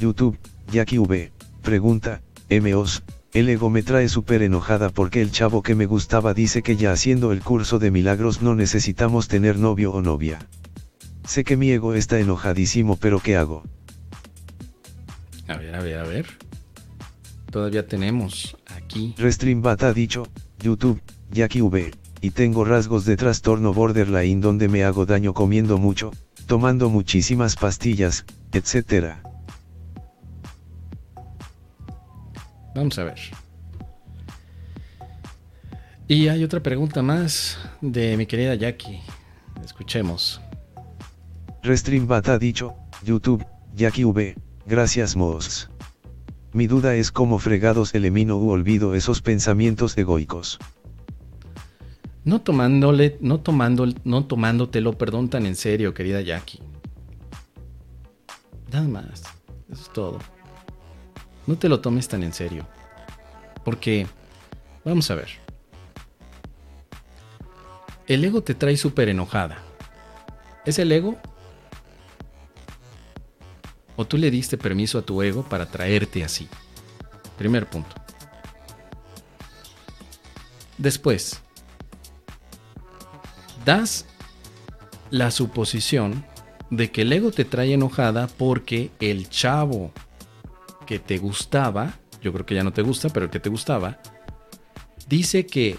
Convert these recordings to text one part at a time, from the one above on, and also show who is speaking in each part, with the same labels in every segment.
Speaker 1: YouTube, Jackie V, pregunta, MOS, el ego me trae súper enojada porque el chavo que me gustaba dice que ya haciendo el curso de milagros no necesitamos tener novio o novia. Sé que mi ego está enojadísimo pero ¿qué hago?
Speaker 2: A ver, a ver, a ver. Todavía tenemos aquí.
Speaker 1: Restreambat ha dicho, YouTube, Jackie V, y tengo rasgos de trastorno borderline donde me hago daño comiendo mucho, tomando muchísimas pastillas, etc.
Speaker 2: Vamos a ver. Y hay otra pregunta más de mi querida Jackie. Escuchemos.
Speaker 1: Restreambat ha dicho, YouTube, Jackie V, gracias Moss. Mi duda es cómo fregados elimino u olvido esos pensamientos egoicos.
Speaker 2: No tomándole, no tomando, no tomándotelo, perdón, tan en serio, querida Jackie. Nada más. Eso es todo. No te lo tomes tan en serio. Porque, vamos a ver. El ego te trae súper enojada. ¿Es el ego? ¿O tú le diste permiso a tu ego para traerte así? Primer punto. Después, das la suposición de que el ego te trae enojada porque el chavo que te gustaba, yo creo que ya no te gusta, pero el que te gustaba, dice que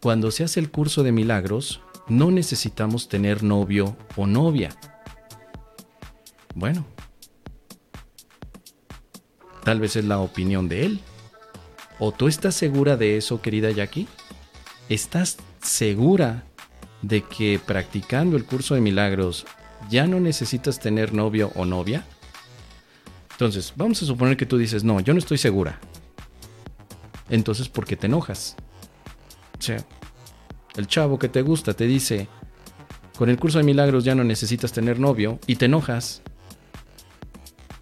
Speaker 2: cuando se hace el curso de milagros no necesitamos tener novio o novia. Bueno, tal vez es la opinión de él. ¿O tú estás segura de eso, querida Jackie? ¿Estás segura de que practicando el curso de milagros ya no necesitas tener novio o novia? Entonces, vamos a suponer que tú dices, no, yo no estoy segura. Entonces, ¿por qué te enojas? O sea, el chavo que te gusta te dice, con el curso de milagros ya no necesitas tener novio y te enojas.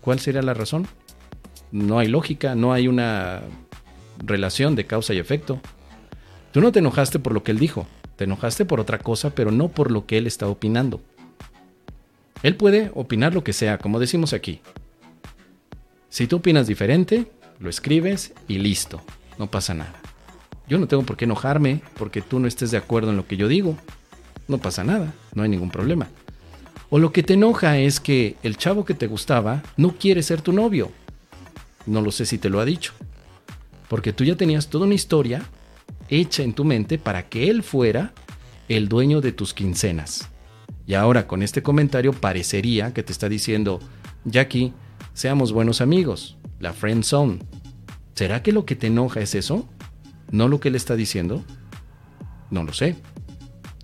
Speaker 2: ¿Cuál sería la razón? No hay lógica, no hay una relación de causa y efecto. Tú no te enojaste por lo que él dijo, te enojaste por otra cosa, pero no por lo que él está opinando. Él puede opinar lo que sea, como decimos aquí. Si tú opinas diferente, lo escribes y listo, no pasa nada. Yo no tengo por qué enojarme porque tú no estés de acuerdo en lo que yo digo. No pasa nada, no hay ningún problema. O lo que te enoja es que el chavo que te gustaba no quiere ser tu novio. No lo sé si te lo ha dicho. Porque tú ya tenías toda una historia hecha en tu mente para que él fuera el dueño de tus quincenas. Y ahora con este comentario parecería que te está diciendo, Jackie, seamos buenos amigos, la friend zone. ¿Será que lo que te enoja es eso? ¿No lo que él está diciendo? No lo sé.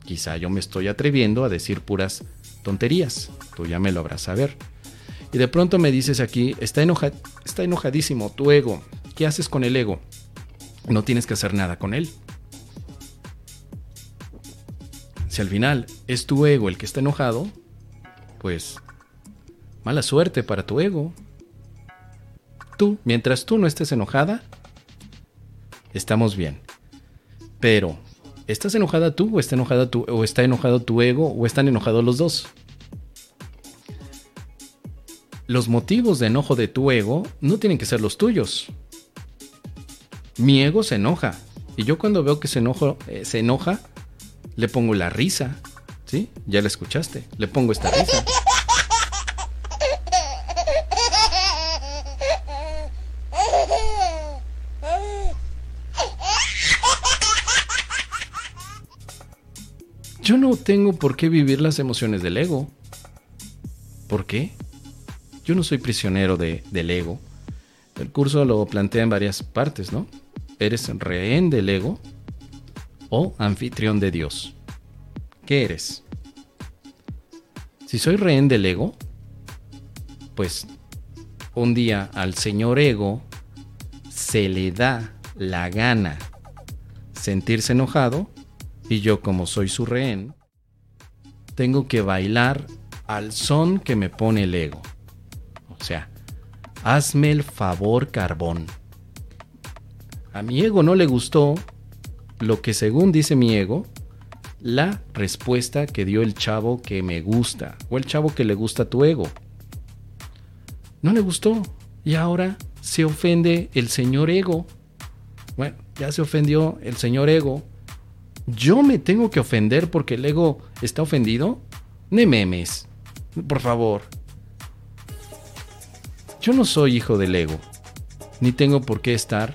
Speaker 2: Quizá yo me estoy atreviendo a decir puras tonterías. Tú ya me lo habrás saber. Y de pronto me dices aquí, está, está enojadísimo tu ego. ¿Qué haces con el ego? No tienes que hacer nada con él. Si al final es tu ego el que está enojado, pues mala suerte para tu ego. Tú, mientras tú no estés enojada, estamos bien. Pero, ¿estás enojada tú o está enojada tú o está enojado tu ego o están enojados los dos? Los motivos de enojo de tu ego no tienen que ser los tuyos. Mi ego se enoja y yo cuando veo que se, enojo, eh, se enoja, le pongo la risa. ¿Sí? Ya la escuchaste. Le pongo esta risa. Yo no tengo por qué vivir las emociones del ego. ¿Por qué? Yo no soy prisionero de, del ego. El curso lo plantea en varias partes, ¿no? ¿Eres rehén del ego o anfitrión de Dios? ¿Qué eres? Si soy rehén del ego, pues un día al señor ego se le da la gana sentirse enojado y yo como soy su rehén, tengo que bailar al son que me pone el ego. O sea, hazme el favor carbón. A mi ego no le gustó lo que según dice mi ego, la respuesta que dio el chavo que me gusta o el chavo que le gusta tu ego. No le gustó Y ahora se ofende el señor ego. Bueno, ya se ofendió el señor ego. ¿Yo me tengo que ofender porque el ego está ofendido? Ne memes. Por favor. Yo no soy hijo del ego. Ni tengo por qué estar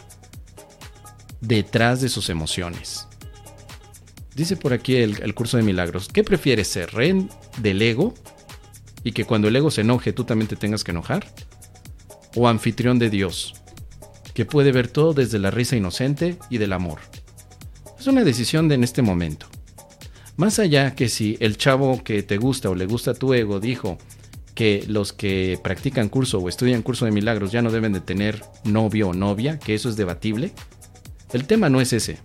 Speaker 2: detrás de sus emociones. Dice por aquí el, curso de milagros. ¿Qué prefieres ser? ¿Rey del ego? ¿Y que cuando el ego se enoje tú también te tengas que enojar? ¿O anfitrión de Dios? Que puede ver todo desde la risa inocente y del amor. Es una decisión de en este momento. Más allá que si el chavo que te gusta o le gusta tu ego dijo que los que practican curso o estudian curso de milagros ya no deben de tener novio o novia, que eso es debatible, el tema no es ese.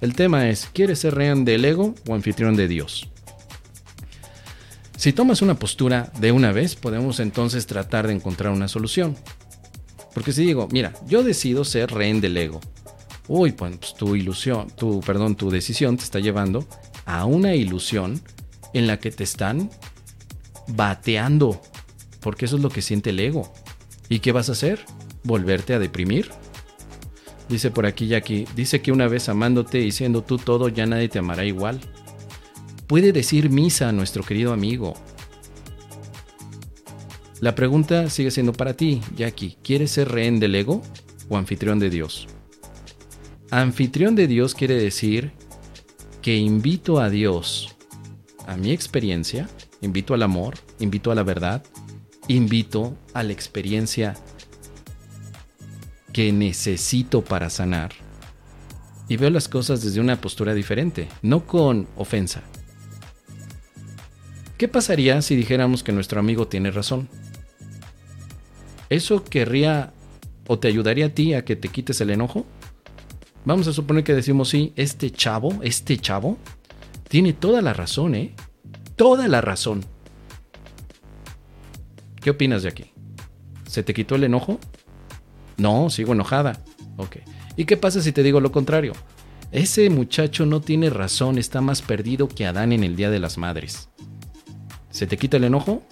Speaker 2: El tema es, ¿quieres ser rehén del ego o anfitrión de Dios? Si tomas una postura de una vez, podemos entonces tratar de encontrar una solución. Porque si digo, mira, yo decido ser rehén del ego. Uy, pues tu ilusión, tu, perdón, tu decisión te está llevando a una ilusión en la que te están bateando. Porque eso es lo que siente el ego. ¿Y qué vas a hacer? ¿Volverte a deprimir? Dice por aquí Jackie, dice que una vez amándote y siendo tú todo, ya nadie te amará igual. Puede decir misa a nuestro querido amigo. La pregunta sigue siendo para ti, Jackie. ¿Quieres ser rehén del ego o anfitrión de Dios? Anfitrión de Dios quiere decir que invito a Dios a mi experiencia, invito al amor, invito a la verdad, invito a la experiencia que necesito para sanar. Y veo las cosas desde una postura diferente, no con ofensa. ¿Qué pasaría si dijéramos que nuestro amigo tiene razón? ¿Eso querría o te ayudaría a ti a que te quites el enojo? Vamos a suponer que decimos sí, este chavo, este chavo, tiene toda la razón, ¿eh? Toda la razón. ¿Qué opinas de aquí? ¿Se te quitó el enojo? No, sigo enojada. Ok. ¿Y qué pasa si te digo lo contrario? Ese muchacho no tiene razón, está más perdido que Adán en el Día de las Madres. ¿Se te quita el enojo?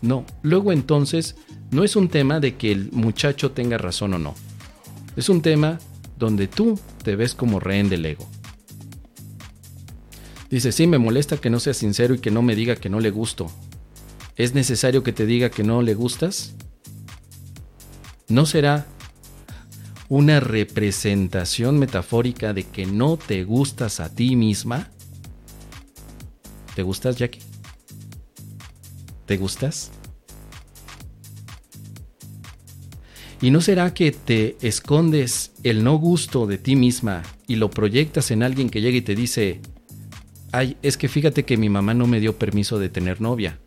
Speaker 2: No. Luego entonces, no es un tema de que el muchacho tenga razón o no. Es un tema donde tú te ves como rehén del ego. Dice, sí, me molesta que no sea sincero y que no me diga que no le gusto. ¿Es necesario que te diga que no le gustas? ¿No será una representación metafórica de que no te gustas a ti misma? ¿Te gustas, Jackie? ¿Te gustas? ¿Y no será que te escondes el no gusto de ti misma y lo proyectas en alguien que llega y te dice, ay, es que fíjate que mi mamá no me dio permiso de tener novia?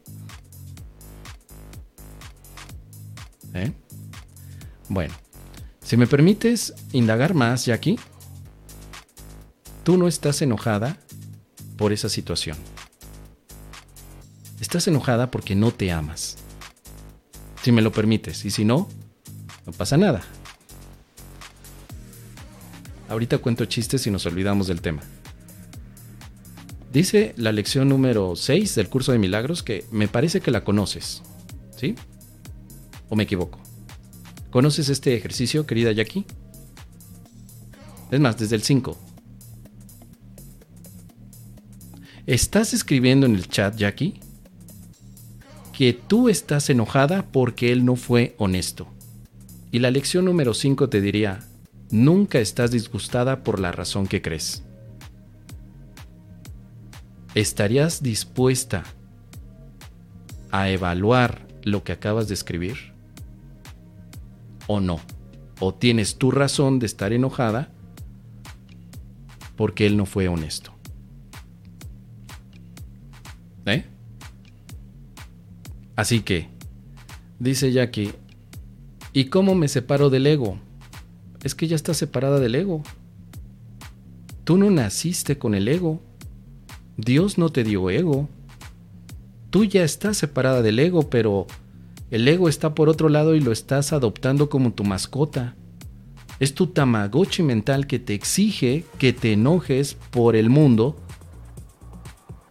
Speaker 2: ¿Eh? Bueno, si me permites indagar más, Jackie, tú no estás enojada por esa situación. Estás enojada porque no te amas. Si me lo permites, y si no, no pasa nada. Ahorita cuento chistes y nos olvidamos del tema. Dice la lección número 6 del curso de milagros que me parece que la conoces. ¿Sí? ¿O me equivoco? ¿Conoces este ejercicio, querida Jackie? Es más, desde el 5. Estás escribiendo en el chat, Jackie, que tú estás enojada porque él no fue honesto. Y la lección número 5 te diría, nunca estás disgustada por la razón que crees. ¿Estarías dispuesta a evaluar lo que acabas de escribir? o no. O tienes tu razón de estar enojada porque él no fue honesto. ¿Eh? Así que, dice Jackie, ¿y cómo me separo del ego? Es que ya estás separada del ego. Tú no naciste con el ego. Dios no te dio ego. Tú ya estás separada del ego, pero el ego está por otro lado y lo estás adoptando como tu mascota. Es tu tamagotchi mental que te exige que te enojes por el mundo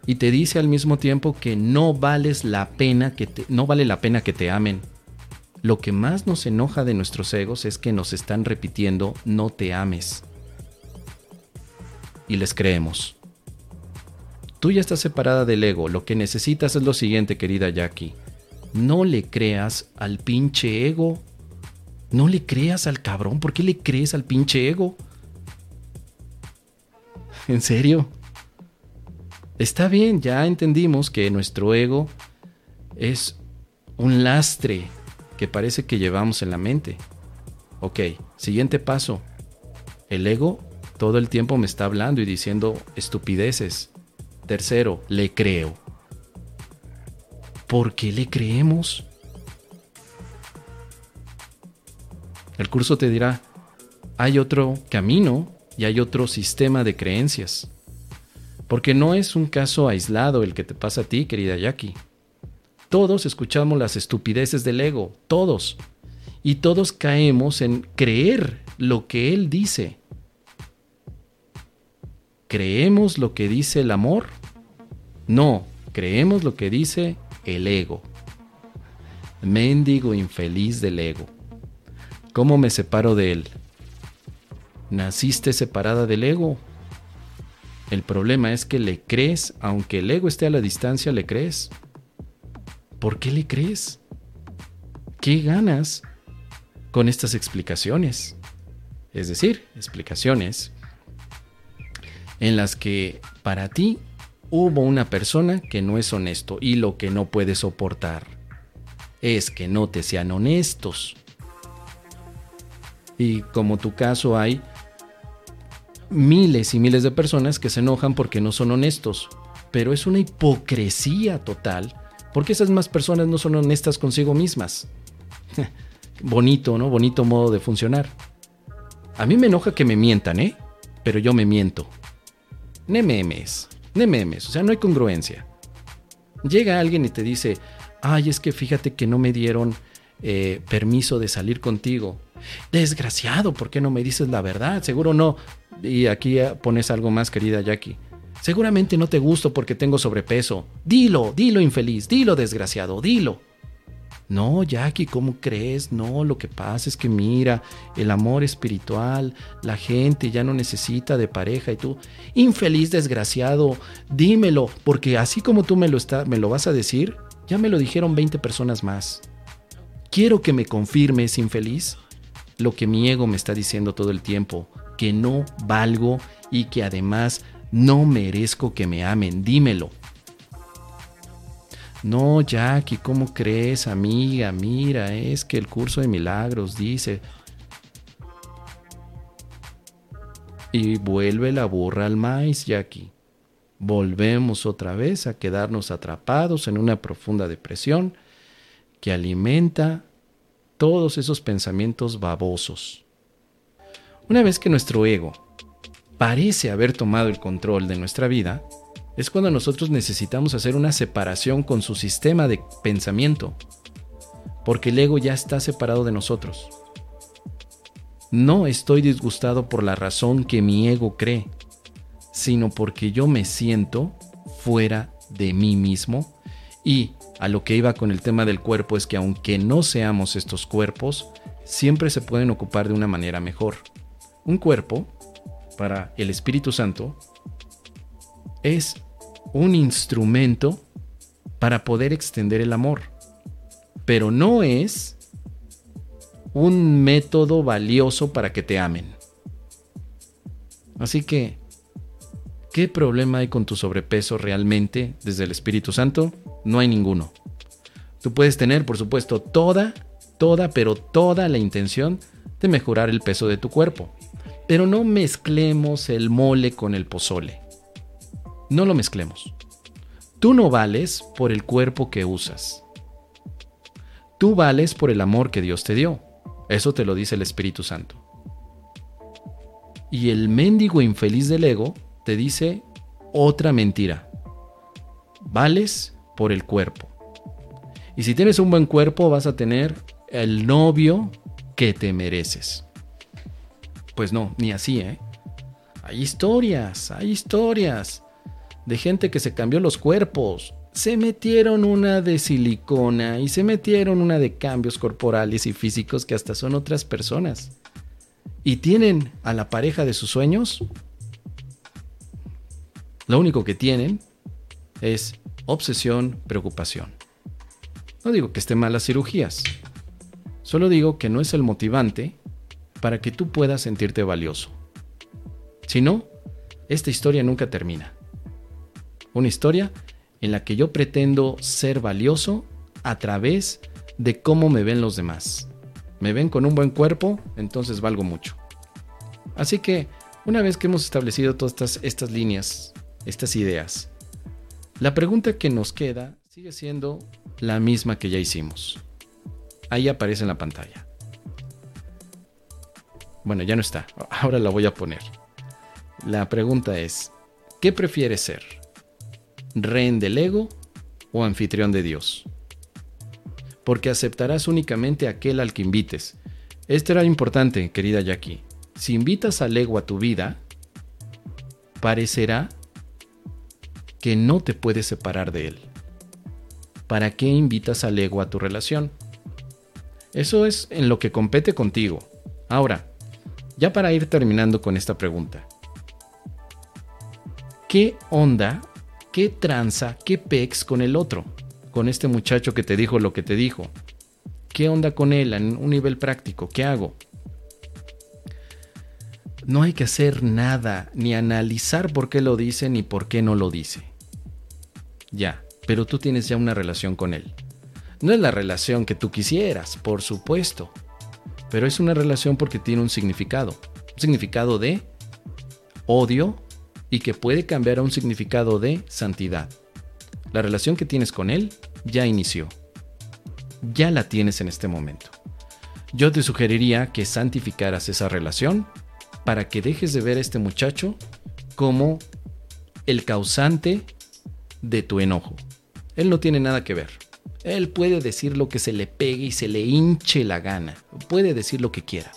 Speaker 2: y te dice al mismo tiempo que no vales la pena que te, no vale la pena que te amen. Lo que más nos enoja de nuestros egos es que nos están repitiendo no te ames. Y les creemos. Tú ya estás separada del ego. Lo que necesitas es lo siguiente, querida Jackie. No le creas al pinche ego. No le creas al cabrón. ¿Por qué le crees al pinche ego? ¿En serio? Está bien, ya entendimos que nuestro ego es un lastre que parece que llevamos en la mente. Ok, siguiente paso. El ego todo el tiempo me está hablando y diciendo estupideces. Tercero, le creo. ¿Por qué le creemos? El curso te dirá, hay otro camino y hay otro sistema de creencias. Porque no es un caso aislado el que te pasa a ti, querida Jackie. Todos escuchamos las estupideces del ego, todos. Y todos caemos en creer lo que él dice. ¿Creemos lo que dice el amor? No, creemos lo que dice el ego. Mendigo infeliz del ego. ¿Cómo me separo de él? Naciste separada del ego. El problema es que le crees, aunque el ego esté a la distancia, le crees. ¿Por qué le crees? ¿Qué ganas con estas explicaciones? Es decir, explicaciones en las que para ti hubo una persona que no es honesto y lo que no puedes soportar es que no te sean honestos. Y como tu caso hay miles y miles de personas que se enojan porque no son honestos, pero es una hipocresía total porque esas más personas no son honestas consigo mismas. Bonito, ¿no? Bonito modo de funcionar. A mí me enoja que me mientan, ¿eh? Pero yo me miento. Ne memes, ne memes, o sea, no hay congruencia. Llega alguien y te dice, ay, es que fíjate que no me dieron eh, permiso de salir contigo. Desgraciado, ¿por qué no me dices la verdad? Seguro no. Y aquí pones algo más, querida Jackie. Seguramente no te gusto porque tengo sobrepeso. Dilo, dilo infeliz, dilo desgraciado, dilo. No, Jackie, ¿cómo crees? No, lo que pasa es que mira, el amor espiritual, la gente ya no necesita de pareja y tú, infeliz desgraciado, dímelo, porque así como tú me lo, está, me lo vas a decir, ya me lo dijeron 20 personas más. Quiero que me confirmes, infeliz, lo que mi ego me está diciendo todo el tiempo, que no valgo y que además no merezco que me amen, dímelo. No, Jackie, ¿cómo crees, amiga? Mira, es que el curso de milagros dice... Y vuelve la burra al maíz, Jackie. Volvemos otra vez a quedarnos atrapados en una profunda depresión que alimenta todos esos pensamientos babosos. Una vez que nuestro ego parece haber tomado el control de nuestra vida, es cuando nosotros necesitamos hacer una separación con su sistema de pensamiento, porque el ego ya está separado de nosotros. No estoy disgustado por la razón que mi ego cree, sino porque yo me siento fuera de mí mismo y a lo que iba con el tema del cuerpo es que aunque no seamos estos cuerpos, siempre se pueden ocupar de una manera mejor. Un cuerpo, para el Espíritu Santo, es un instrumento para poder extender el amor, pero no es un método valioso para que te amen. Así que, ¿qué problema hay con tu sobrepeso realmente desde el Espíritu Santo? No hay ninguno. Tú puedes tener, por supuesto, toda, toda, pero toda la intención de mejorar el peso de tu cuerpo. Pero no mezclemos el mole con el pozole. No lo mezclemos. Tú no vales por el cuerpo que usas. Tú vales por el amor que Dios te dio. Eso te lo dice el Espíritu Santo. Y el mendigo infeliz del ego te dice otra mentira. Vales por el cuerpo. Y si tienes un buen cuerpo vas a tener el novio que te mereces. Pues no, ni así, ¿eh? Hay historias, hay historias de gente que se cambió los cuerpos. se metieron una de silicona y se metieron una de cambios corporales y físicos que hasta son otras personas. Y tienen a la pareja de sus sueños. Lo único que tienen es obsesión, preocupación. No digo que estén mal las cirugías. Solo digo que no es el motivante para que tú puedas sentirte valioso. Si no, esta historia nunca termina. Una historia en la que yo pretendo ser valioso a través de cómo me ven los demás. Me ven con un buen cuerpo, entonces valgo mucho. Así que, una vez que hemos establecido todas estas, líneas, estas ideas, la pregunta que nos queda sigue siendo la misma que ya hicimos. Ahí aparece en la pantalla. Bueno, ya no está. Ahora la voy a poner. La pregunta es, ¿qué prefieres ser? ¿Rehén del ego o anfitrión de Dios? Porque aceptarás únicamente aquel al que invites. Esto era importante, querida Jackie. Si invitas al ego a tu vida, parecerá que no te puedes separar de él. ¿Para qué invitas al ego a tu relación? Eso es en lo que compete contigo. Ahora, ya para ir terminando con esta pregunta. ¿Qué onda, qué tranza, qué pex con el otro? Con este muchacho que te dijo lo que te dijo. ¿Qué onda con él en un nivel práctico? ¿Qué hago? No hay que hacer nada, ni analizar por qué lo dice ni por qué no lo dice ya, pero tú tienes ya una relación con él. No es la relación que tú quisieras, por supuesto, pero es una relación porque tiene un significado, un significado de odio y que puede cambiar a un significado de santidad. La relación que tienes con él ya inició, ya la tienes en este momento. Yo te sugeriría que santificaras esa relación para que dejes de ver a este muchacho como el causante de tu enojo. Él no tiene nada que ver. Él puede decir lo que se le pegue y se le hinche la gana. Puede decir lo que quiera.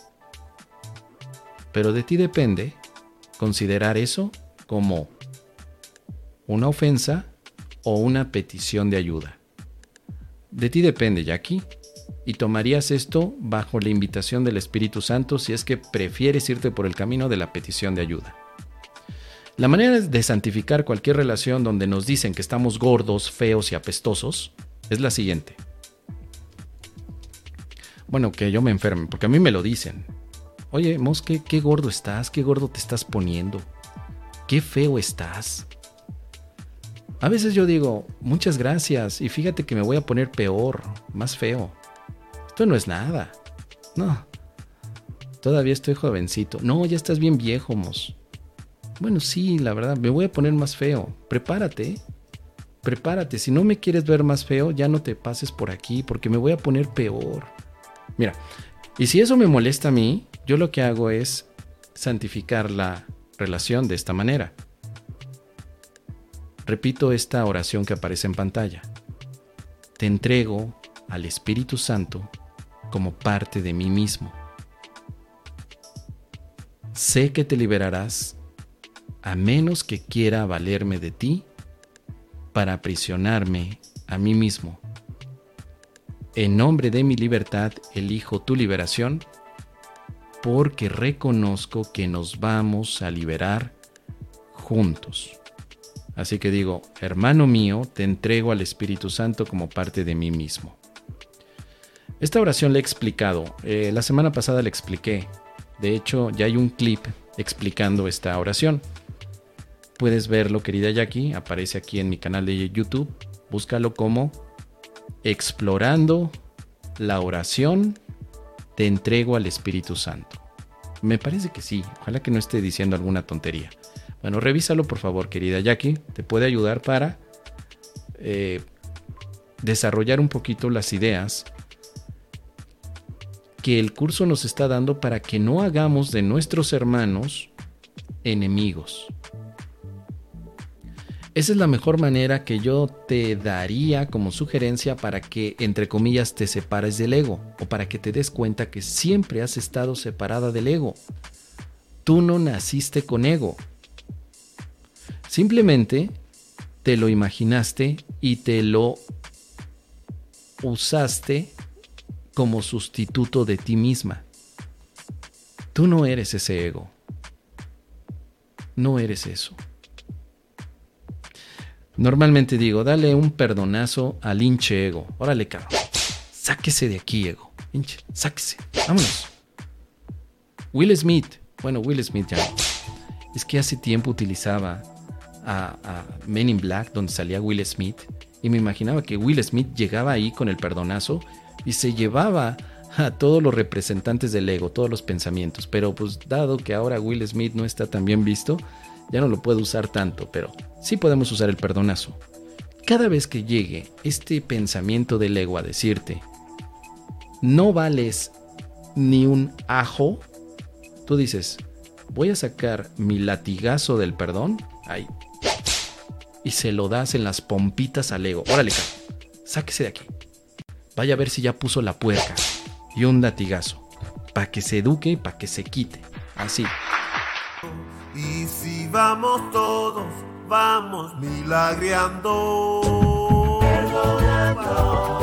Speaker 2: Pero de ti depende considerar eso como una ofensa o una petición de ayuda. De ti depende, Jackie. Y tomarías esto bajo la invitación del Espíritu Santo si es que prefieres irte por el camino de la petición de ayuda. La manera de santificar cualquier relación donde nos dicen que estamos gordos, feos y apestosos es la siguiente. Bueno, que yo me enferme, porque a mí me lo dicen. Oye, Mosque, qué gordo estás, qué gordo te estás poniendo, qué feo estás. A veces yo digo, muchas gracias, y fíjate que me voy a poner peor, más feo. Esto no es nada. No. Todavía estoy jovencito. No, ya estás bien viejo, Mos. Bueno, sí, la verdad, me voy a poner más feo. Prepárate. Prepárate. Si no me quieres ver más feo, ya no te pases por aquí porque me voy a poner peor. Mira, y si eso me molesta a mí, yo lo que hago es santificar la relación de esta manera. Repito esta oración que aparece en pantalla. Te entrego al Espíritu Santo como parte de mí mismo. Sé que te liberarás a menos que quiera valerme de ti para aprisionarme a mí mismo. En nombre de mi libertad elijo tu liberación, porque reconozco que nos vamos a liberar juntos. Así que digo, hermano mío, te entrego al Espíritu Santo como parte de mí mismo. Esta oración la he explicado. Eh, la semana pasada la expliqué. De hecho, ya hay un clip explicando esta oración. Puedes verlo, querida Jackie, aparece aquí en mi canal de YouTube. Búscalo como Explorando la oración, te entrego al Espíritu Santo. Me parece que sí, ojalá que no esté diciendo alguna tontería. Bueno, revísalo por favor, querida Jackie, te puede ayudar para eh, desarrollar un poquito las ideas que el curso nos está dando para que no hagamos de nuestros hermanos enemigos. Esa es la mejor manera que yo te daría como sugerencia para que, entre comillas, te separes del ego o para que te des cuenta que siempre has estado separada del ego. Tú no naciste con ego. Simplemente te lo imaginaste y te lo usaste como sustituto de ti misma. Tú no eres ese ego. No eres eso. Normalmente digo, dale un perdonazo al hinche ego. Órale, cabrón. Sáquese de aquí, ego. Hinche, sáquese. Vámonos. Will Smith. Bueno, Will Smith ya. Es que hace tiempo utilizaba a, Men in Black, donde salía Will Smith, y me imaginaba que Will Smith llegaba ahí con el perdonazo y se llevaba a todos los representantes del ego, todos los pensamientos. Pero pues dado que ahora Will Smith no está tan bien visto, ya no lo puedo usar tanto, pero sí podemos usar el perdonazo. Cada vez que llegue este pensamiento del ego a decirte, no vales ni un ajo, tú dices, voy a sacar mi latigazo del perdón, ahí, y se lo das en las pompitas al ego. Órale, sáquese de aquí. Vaya a ver si ya puso la puerca y un latigazo, para que se eduque y para que se quite. Así
Speaker 3: vamos todos, vamos milagreando. Perdonando.